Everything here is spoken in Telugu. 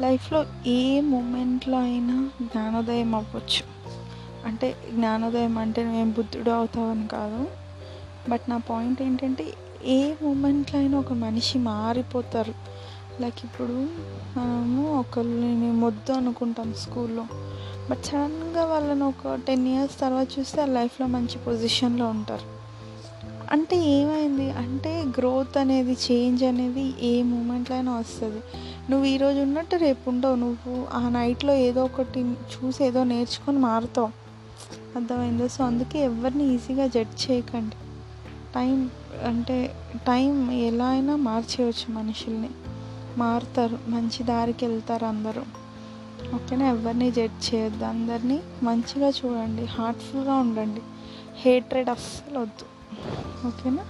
లైఫ్లో ఏ మూమెంట్లో అయినా జ్ఞానోదయం అవ్వచ్చు. అంటే జ్ఞానోదయం అంటే నేను బుద్ధుడు అవుతావని కాదు. బట్ నా పాయింట్ ఏంటంటే ఏ మూమెంట్లో అయినా ఒక మనిషి మారిపోతారు. లైక్ ఇప్పుడు మనము ఒకరిని మొద్దు అనుకుంటాం స్కూల్లో. బట్ సడన్గా వాళ్ళని ఒక టెన్ ఇయర్స్ తర్వాత చూస్తే ఆ లైఫ్లో మంచి పొజిషన్లో ఉంటారు. అంటే ఏమైంది? గ్రోత్ అనేది చేంజ్ అనేది ఏ మూమెంట్లో అయినా వస్తుంది. నువ్వు ఈరోజు ఉన్నట్టు రేపు ఉండవు. నువ్వు ఆ నైట్లో ఏదో ఒకటి చూసి ఏదో నేర్చుకొని మారుతావు. అర్థమైందో? సో అందుకే ఎవరిని ఈజీగా జడ్జ్ చేయకండి. టైం అంటే టైం ఎలా అయినా మార్చేయవచ్చు మనుషుల్ని. మారుతారు. మంచి దారికి వెళ్తారు అందరూ. ఓకేనా? ఎవరిని జడ్జ్ చేయొద్దు. అందరినీ మంచిగా చూడండి. హార్ట్ఫుల్గా ఉండండి. హేట్రెడ్ అస్సలు వద్దు. ఓకేనా?